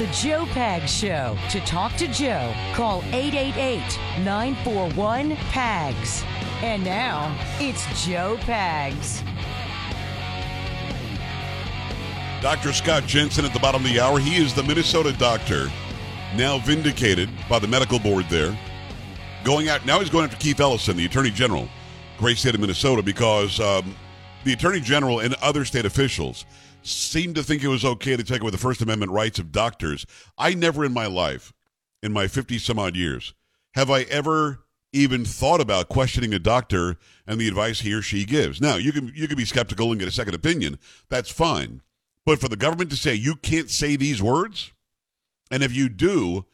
The Joe Pag Show. To talk to Joe, call 888 941 PAGS. And now, it's Joe Pags. Dr. Scott Jensen at the bottom of the hour. He is the Minnesota doctor, now vindicated by the medical board there. Going out, now he's going after Keith Ellison, the Attorney General, great state of Minnesota, because um, the Attorney General and other state officials seemed to think it was okay to take away the First Amendment rights of doctors. I never in my life, in my 50 some odd years, have I ever even thought about questioning a doctor and the advice he or she gives. Now, you can you can be skeptical and get a second opinion. That's fine. But for the government to say you can't say these words, and if you do,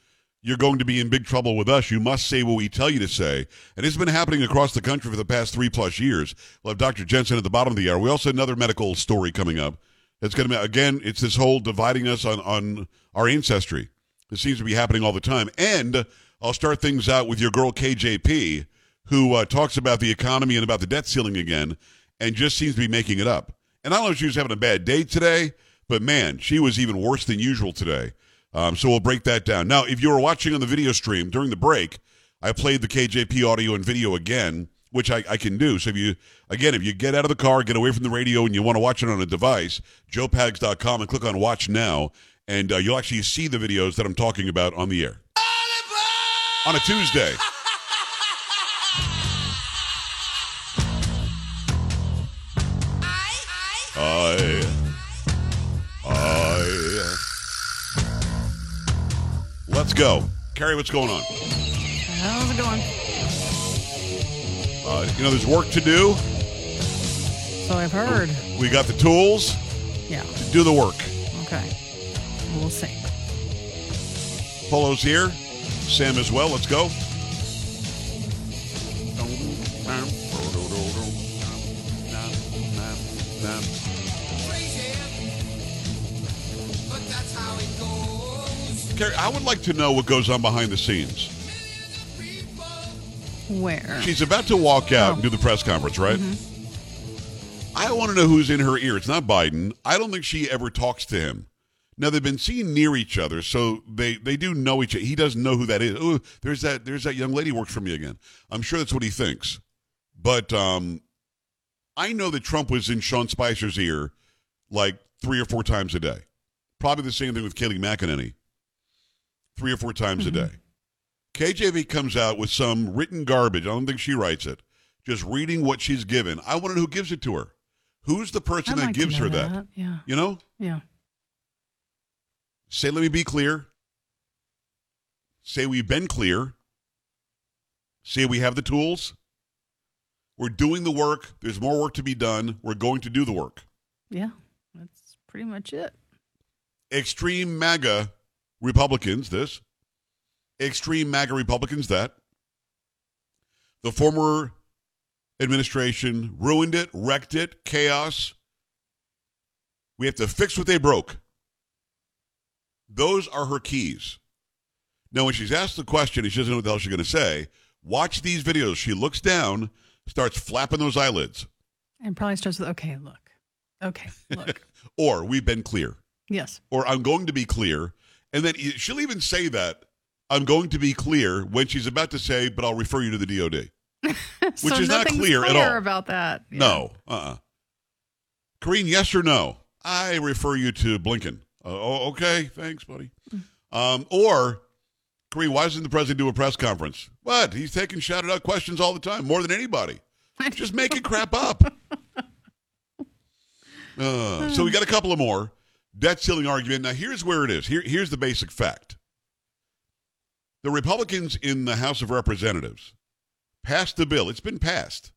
you're going to be in big trouble with us. You must say what we tell you to say. And it's been happening across the country for the past three plus years. We'll have Dr. Jensen at the bottom of the hour. We also have another medical story coming up. It's going to be, again, it's this whole dividing us on, on our ancestry. This seems to be happening all the time. And I'll start things out with your girl KJP, who uh, talks about the economy and about the debt ceiling again, and just seems to be making it up. And I don't know if she was having a bad day today, but man, she was even worse than usual today. Um, so we'll break that down. Now, if you were watching on the video stream during the break, I played the KJP audio and video again, which I, I can do. So if you, again, if you get out of the car, get away from the radio, and you want to watch it on a device, joepags.com and click on watch now, and uh, you'll actually see the videos that I'm talking about on the air on a Tuesday. I, I. Let's go. Carrie, what's going on? How's it going? Uh, you know, there's work to do. So I've heard. We got the tools Yeah. to do the work. Okay. We'll see. Polo's here. Sam as well. Let's go. Carrie, I would like to know what goes on behind the scenes. Where? She's about to walk out Oh. and do the press conference, right? I want to know who's in her ear. It's not Biden. I don't think she ever talks to him. Now they've been seen near each other, so they they do know each other. He doesn't know who that is. Oh, there's that there's that young lady who works for me again. I'm sure that's what he thinks. But um, I know that Trump was in Sean Spicer's ear like three or four times a day. Probably the same thing with Kayleigh McEnany. Three or four times a day. KJP comes out with some written garbage. I don't think she writes it. Just reading what she's given. I want to know who gives it to her. Who's the person I'd that gives her that? Yeah. You know? Yeah. Say, let me be clear. Say, we've been clear. Say, we have the tools. We're doing the work. There's more work to be done. We're going to do the work. Yeah. That's pretty much it. Extreme MAGA Republicans, this. Extreme MAGA Republicans, that. The former administration ruined it, wrecked it, chaos. We have to fix what they broke. Those are her keys. Now, when she's asked the question and she doesn't know what the hell she's going to say, watch these videos. She looks down, starts flapping those eyelids. And probably starts with, okay, look. Okay, look. Or, we've been clear. yes. Or, I'm going to be clear. And then she'll even say that, I'm going to be clear, when she's about to say, but I'll refer you to the DOD. so is not nothing's clear at all. about that. Yeah. No. Uh uh Karine, yes or no? I refer you to Blinken. Uh, oh, okay. Thanks, buddy. Um, or, Karine, why doesn't the president do a press conference? What? He's taking shouted out questions all the time, more than anybody. Just making crap up. Uh, so we got a couple of more. Debt ceiling argument. Now, here's where it is. Here, here's the basic fact. The Republicans in the House of Representatives passed the bill. It's been passed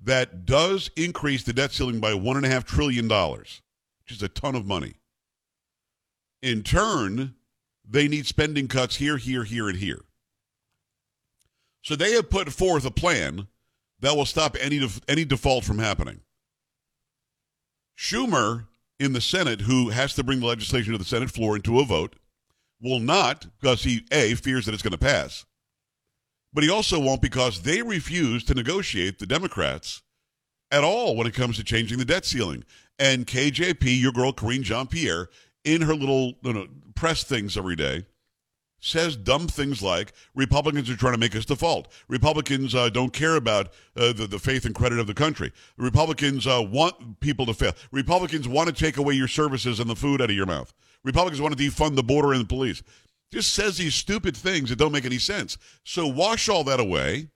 that does increase the debt ceiling by one and a half trillion dollars, which is a ton of money. In turn, they need spending cuts here, here, here, and here. So they have put forth a plan that will stop any def- any default from happening. Schumer in the Senate, who has to bring the legislation to the Senate floor into a vote, will not because he a fears that it's going to pass, but he also won't because they refuse to negotiate the Democrats at all when it comes to changing the debt ceiling. And KJP, your girl Karine Jean Pierre, in her little you know, press things every day says dumb things like Republicans are trying to make us default. Republicans uh, don't care about uh, the, the faith and credit of the country. Republicans uh, want people to fail. Republicans want to take away your services and the food out of your mouth. Republicans want to defund the border and the police. Just says these stupid things that don't make any sense. So wash all that away.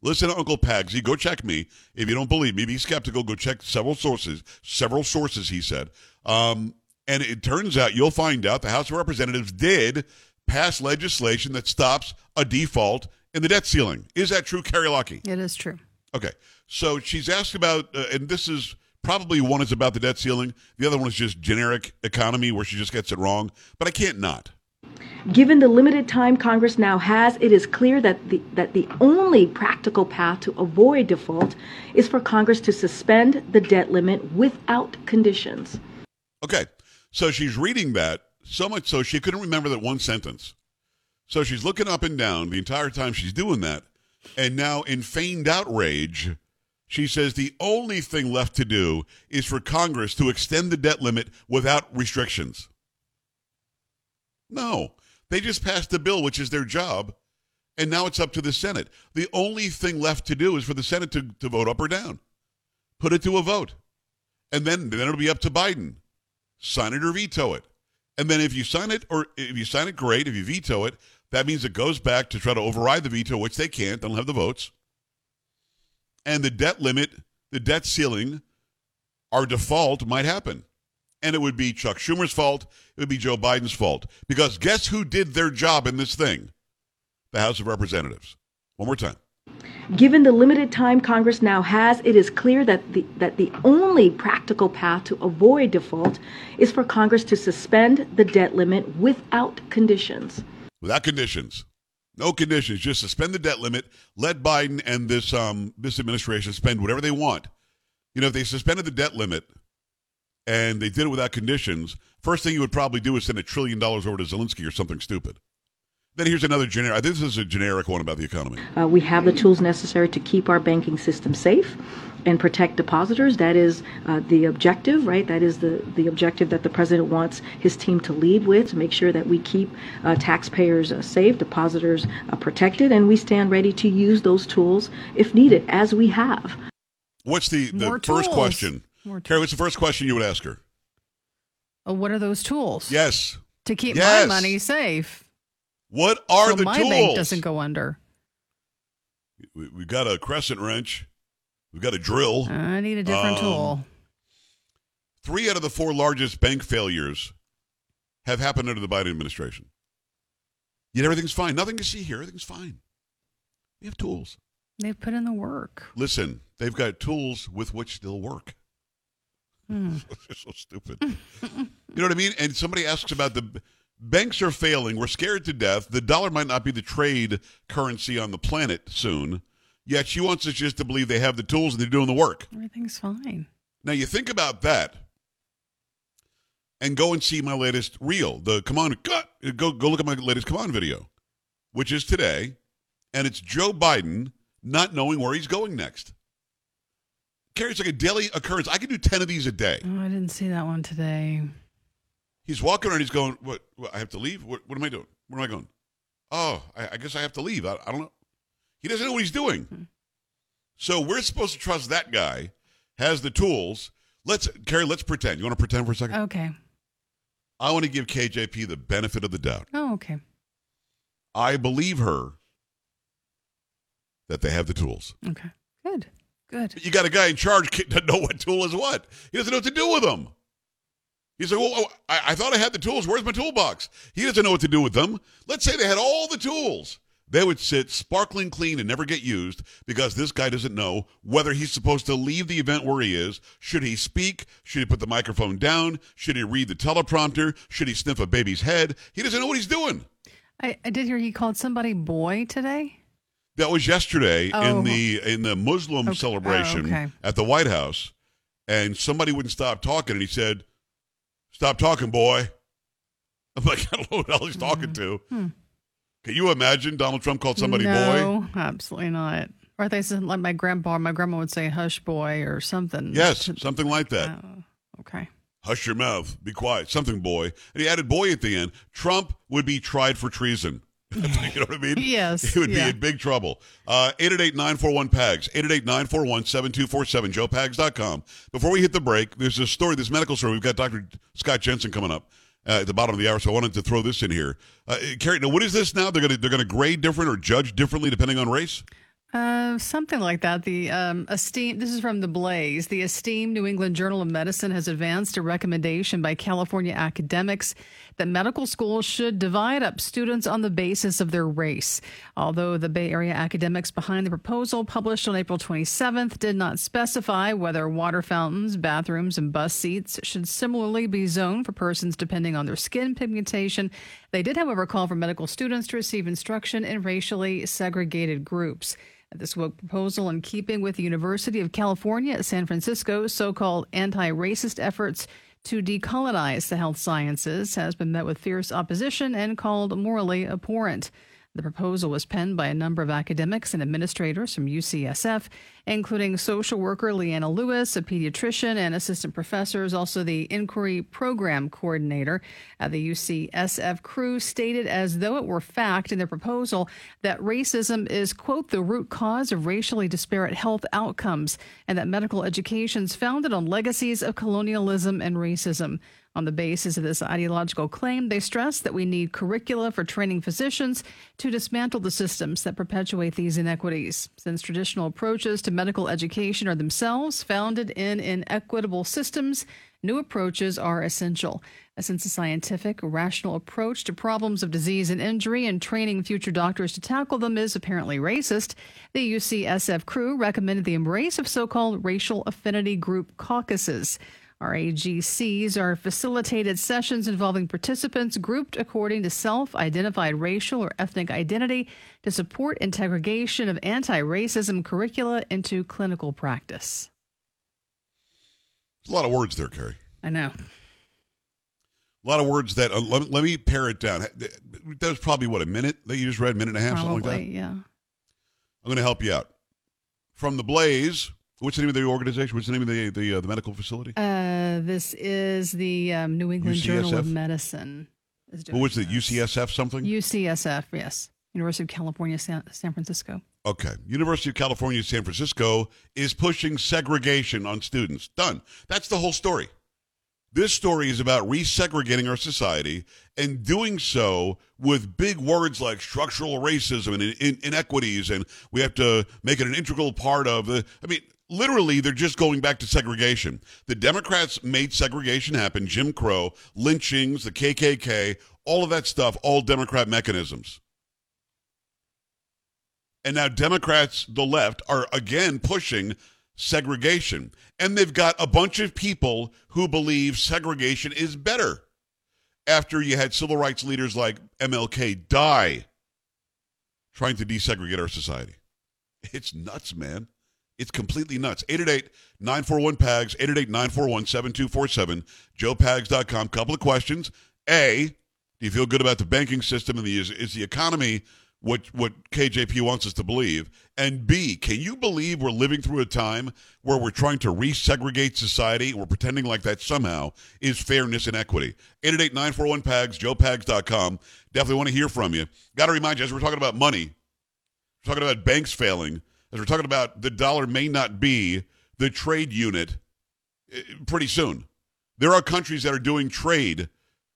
Listen to Uncle Pagsy. Go check me. If you don't believe me, be skeptical. Go check several sources. Several sources, he said. Um, and it turns out you'll find out the House of Representatives did pass legislation that stops a default in the debt ceiling. Is that true, Carrie Lockie? It is true. Okay. So she's asked about, uh, and this is probably one is about the debt ceiling. The other one is just generic economy where she just gets it wrong. But I can't not. Given the limited time Congress now has, it is clear that the, that the only practical path to avoid default is for Congress to suspend the debt limit without conditions. Okay. So she's reading that so much so she couldn't remember that one sentence. So she's looking up and down the entire time she's doing that. And now, in feigned outrage, she says the only thing left to do is for Congress to extend the debt limit without restrictions. No, they just passed a bill, which is their job, and now it's up to the Senate. The only thing left to do is for the Senate to, to vote up or down, put it to a vote, and then, then it'll be up to Biden. Sign it or veto it. And then if you sign it, or if you sign it, great. If you veto it, that means it goes back to try to override the veto, which they can't. They don't have the votes. And the debt limit, the debt ceiling, our default might happen. And it would be Chuck Schumer's fault. It would be Joe Biden's fault. Because guess who did their job in this thing? The House of Representatives. One more time. Given the limited time Congress now has, it is clear that the, that the only practical path to avoid default is for Congress to suspend the debt limit without conditions. Without conditions. No conditions. Just suspend the debt limit. Let Biden and this um, this administration spend whatever they want. You know, if they suspended the debt limit and they did it without conditions, first thing you would probably do is send a trillion dollars over to Zelensky or something stupid. Then here's another generic. This is a generic one about the economy. Uh, we have the tools necessary to keep our banking system safe and protect depositors. That is uh, the objective, right? That is the, the objective that the president wants his team to lead with to make sure that we keep uh, taxpayers uh, safe, depositors uh, protected, and we stand ready to use those tools if needed, as we have. What's the, the More first tools. question? More Carrie, what's the first question you would ask her? Oh, what are those tools? Yes. To keep Yes. my money safe. What are so the my tools? bank doesn't go under. we, we've got a crescent wrench. We've got a drill. I need a different Um, tool. Three out of the four largest bank failures have happened under the Biden administration. Yet everything's fine. Nothing to see here. Everything's fine. We have tools. They've put in the work. Listen, they've got tools with which they'll work. Hmm. They're so stupid. you know what I mean? And somebody asks about the banks are failing. We're scared to death. The dollar might not be the trade currency on the planet soon. Yet she wants us just to believe they have the tools and they're doing the work. Everything's fine. Now you think about that, and go and see my latest reel. The come on, go go look at my latest come on video, which is today, and it's Joe Biden not knowing where he's going next. Carrie, it's like a daily occurrence. I can do ten of these a day. Oh, I didn't see that one today. He's walking around. He's going, "What? what I have to leave? What, what am I doing? Where am I going? Oh, I, I guess I have to leave. I, I don't know. He doesn't know what he's doing. Hmm. So we're supposed to trust that guy has the tools. Let's Carrie. Let's pretend. You want to pretend for a second? Okay. I want to give KJP the benefit of the doubt. Oh, okay. I believe her that they have the tools. Okay. Good. Good. But you got a guy in charge that doesn't know what tool is what. He doesn't know what to do with them. He's like, well, oh, I, I thought I had the tools. Where's my toolbox? He doesn't know what to do with them. Let's say they had all the tools. They would sit sparkling clean and never get used because this guy doesn't know whether he's supposed to leave the event where he is. Should he speak? Should he put the microphone down? Should he read the teleprompter? Should he sniff a baby's head? He doesn't know what he's doing. I, I did hear he called somebody boy today. That was yesterday Oh. in the in the Muslim Okay. celebration Oh, okay. at the White House, and somebody wouldn't stop talking, and he said, "Stop talking, boy." I'm like, I don't know what else he's talking to. Hmm. Can you imagine Donald Trump called somebody boy? no, absolutely not. Or they said like my grandpa, my grandma would say hush boy or something. Yes, something like that. Oh, okay. hush your mouth, be quiet, something boy. And he added boy at the end. Trump would be tried for treason. you know what I mean? Yes, He would yeah. be in big trouble. Uh, 888-941-PAGS, 888-941-7247, joepags.com. Before we hit the break, there's a story, this medical story. We've got Dr. Scott Jensen coming up uh, at the bottom of the hour, so I wanted to throw this in here. Uh, Carrie, now what is this now? They're going to they're going to grade different or judge differently depending on race? Uh, something like that. The um, esteemed, this is from The Blaze. The esteemed New England Journal of Medicine has advanced a recommendation by California academics that medical schools should divide up students on the basis of their race. Although the Bay Area academics behind the proposal, published on April 27th, did not specify whether water fountains, bathrooms, and bus seats should similarly be zoned for persons depending on their skin pigmentation. They did, however, call for medical students to receive instruction in racially segregated groups. This woke proposal, in keeping with the University of California at San Francisco's so called anti racist efforts to decolonize the health sciences, has been met with fierce opposition and called morally abhorrent. The proposal was penned by a number of academics and administrators from UCSF, including social worker Leanna Lewis, a pediatrician, and assistant professors. Also, the inquiry program coordinator at the UCSF crew stated as though it were fact in their proposal that racism is, quote, the root cause of racially disparate health outcomes, and that medical education is founded on legacies of colonialism and racism. On the basis of this ideological claim, they stress that we need curricula for training physicians to dismantle the systems that perpetuate these inequities. Since traditional approaches to medical education are themselves founded in inequitable systems, new approaches are essential. Since a scientific, rational approach to problems of disease and injury and training future doctors to tackle them is apparently racist, the UCSF crew recommended the embrace of so called racial affinity group caucuses. RAGCs are facilitated sessions involving participants grouped according to self identified racial or ethnic identity to support integration of anti racism curricula into clinical practice. There's a lot of words there, Carrie. I know. A lot of words that uh, let, let me pare it down. That was probably what a minute that you just read, minute and a half, something like that. Probably, yeah. I'm going to help you out. From the Blaze, what's the name of the organization? What's the name of the the, uh, the medical facility? Uh, this is the um, New England Journal of Medicine. What was it? UCSF something? UCSF, yes. University of California, San, San Francisco. Okay. University of California, San Francisco is pushing segregation on students. Done. That's the whole story. This story is about resegregating our society and doing so with big words like structural racism and in, in- inequities, and we have to make it an integral part of the. I mean, literally, they're just going back to segregation. The Democrats made segregation happen Jim Crow, lynchings, the KKK, all of that stuff, all Democrat mechanisms. And now Democrats, the left, are again pushing segregation. And they've got a bunch of people who believe segregation is better. After you had civil rights leaders like MLK die trying to desegregate our society. It's nuts, man. It's completely nuts. 888 941 PAGS, 888 941 7247, joepags.com. Couple of questions. A, do you feel good about the banking system and the is, is the economy what what KJP wants us to believe? And B, can you believe we're living through a time where we're trying to resegregate society? We're pretending like that somehow is fairness and equity. 888-941-PAGS, joepags.com. Definitely want to hear from you. Got to remind you, as we're talking about money, we're talking about banks failing, as we're talking about the dollar may not be the trade unit eh, pretty soon. There are countries that are doing trade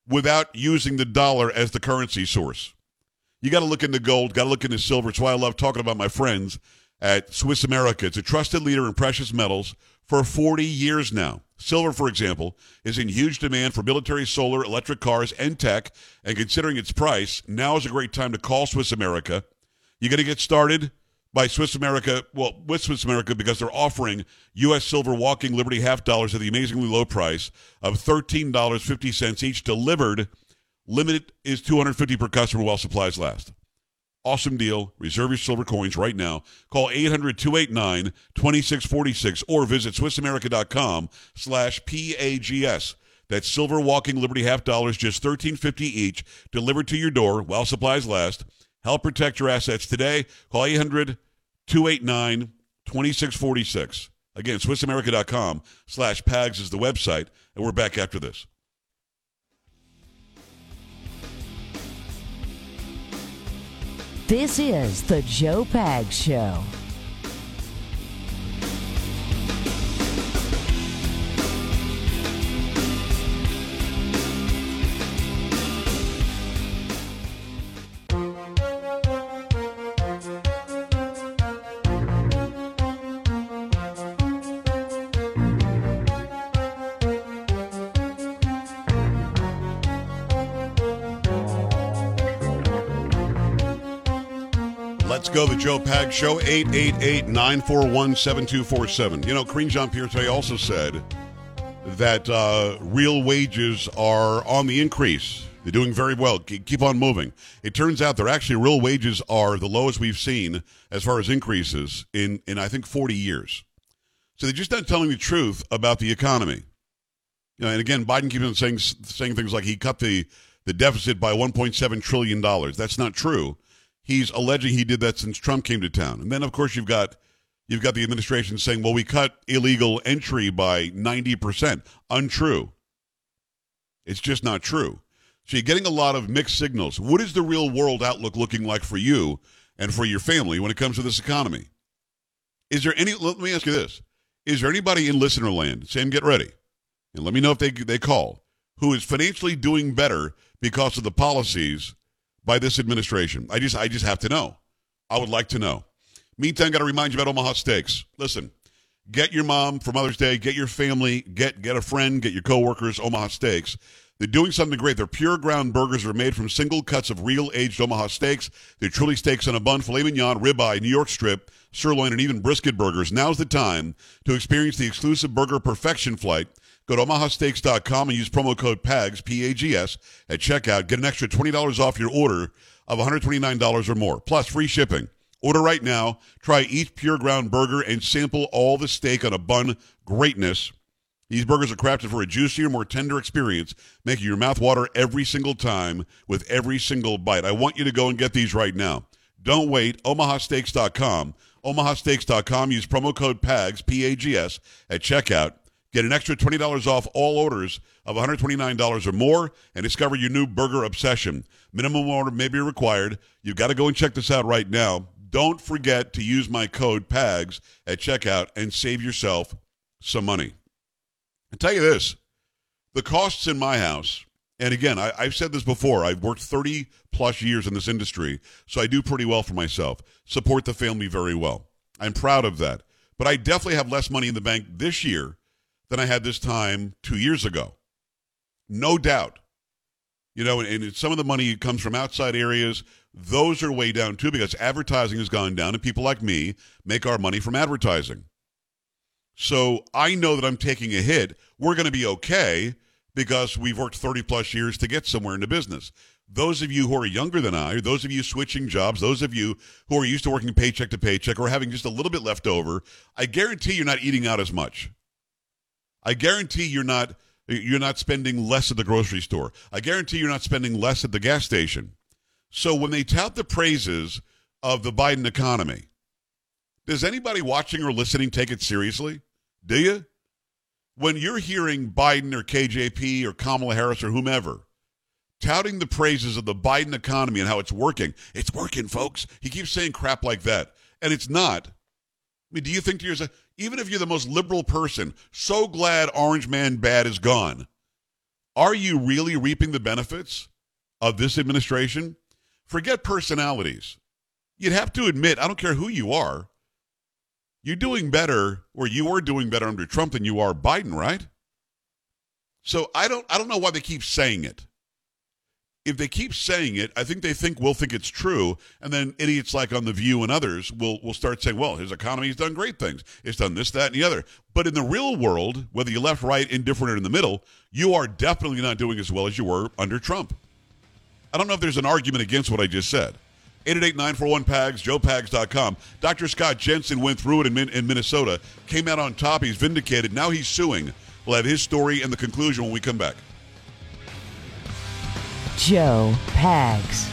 without using the dollar as the currency source. You got to look into gold, got to look into silver. It's why I love talking about my friends at Swiss America. It's a trusted leader in precious metals for 40 years now. Silver, for example, is in huge demand for military, solar, electric cars, and tech. And considering its price, now is a great time to call Swiss America. You got to get started by Swiss America, well, with Swiss America because they're offering U.S. silver walking Liberty half dollars at the amazingly low price of $13.50 each delivered. Limit is 250 per customer while supplies last. Awesome deal. Reserve your silver coins right now. Call 800-289-2646 or visit SwissAmerica.com slash PAGS. That's silver walking Liberty half dollars, just $13.50 each, delivered to your door while supplies last. Help protect your assets today. Call 800 289 2646. Again, SwissAmerica.com slash PAGS is the website, and we're back after this. This is the Joe Pags Show. Let's go, the Joe Pag Show, 888 941 7247. You know, Karine Jean Pierre also said that uh, real wages are on the increase. They're doing very well. Keep on moving. It turns out that actually real wages are the lowest we've seen as far as increases in, in I think, 40 years. So they're just not telling the truth about the economy. You know, and again, Biden keeps on saying saying things like he cut the the deficit by 1.7 trillion dollars. That's not true. He's alleging he did that since Trump came to town. And then of course you've got you've got the administration saying, "Well, we cut illegal entry by 90%." Untrue. It's just not true. So you're getting a lot of mixed signals. What is the real world outlook looking like for you and for your family when it comes to this economy? Is there any let me ask you this. Is there anybody in listener land, Sam, get ready, and let me know if they they call, who is financially doing better because of the policies by this administration? I just I just have to know. I would like to know. Meantime, got to remind you about Omaha Steaks. Listen, get your mom for Mother's Day, get your family, get get a friend, get your coworkers. Omaha Steaks. They're doing something great. Their pure ground burgers are made from single cuts of real aged Omaha steaks. They're truly steaks on a bun, filet mignon, ribeye, New York strip, sirloin, and even brisket burgers. Now's the time to experience the exclusive burger perfection flight. Go to omahasteaks.com and use promo code PAGS, P-A-G-S, at checkout. Get an extra $20 off your order of $129 or more, plus free shipping. Order right now. Try each pure ground burger and sample all the steak on a bun greatness. These burgers are crafted for a juicier, more tender experience, making your mouth water every single time with every single bite. I want you to go and get these right now. Don't wait. OmahaSteaks.com. OmahaSteaks.com. Use promo code PAGS, P-A-G-S, at checkout. Get an extra $20 off all orders of $129 or more and discover your new burger obsession. Minimum order may be required. You've got to go and check this out right now. Don't forget to use my code PAGS at checkout and save yourself some money. I tell you this the costs in my house, and again, I, have said this before, I've worked 30 plus years in this industry, so I do pretty well for myself, support the family very well. I'm proud of that. But I definitely have less money in the bank this year than I had this time two years ago. No doubt. You know, and, and some of the money comes from outside areas. Those are way down too because advertising has gone down, and people like me make our money from advertising. So I know that I'm taking a hit. We're going to be okay because we've worked 30 plus years to get somewhere in the business. Those of you who are younger than I, those of you switching jobs, those of you who are used to working paycheck to paycheck or having just a little bit left over, I guarantee you're not eating out as much. I guarantee you're not you're not spending less at the grocery store. I guarantee you're not spending less at the gas station. So when they tout the praises of the Biden economy, does anybody watching or listening take it seriously? Do you? When you're hearing Biden or KJP or Kamala Harris or whomever touting the praises of the Biden economy and how it's working, it's working, folks. He keeps saying crap like that, and it's not. I mean, do you think to yourself, even if you're the most liberal person, so glad Orange Man Bad is gone, are you really reaping the benefits of this administration? Forget personalities. You'd have to admit, I don't care who you are, you're doing better, or you are doing better under Trump than you are Biden, right? So I don't I don't know why they keep saying it if they keep saying it, I think they think we'll think it's true, and then idiots like on the View and others will will start saying, "Well, his economy's done great things. It's done this, that, and the other." But in the real world, whether you're left, right, indifferent, or in the middle, you are definitely not doing as well as you were under Trump. I don't know if there's an argument against what I just said. 888-941-PAGS, joepags.com. Dr. Scott Jensen went through it in, in Minnesota, came out on top. He's vindicated. Now he's suing. We'll have his story and the conclusion when we come back. Joe Pags.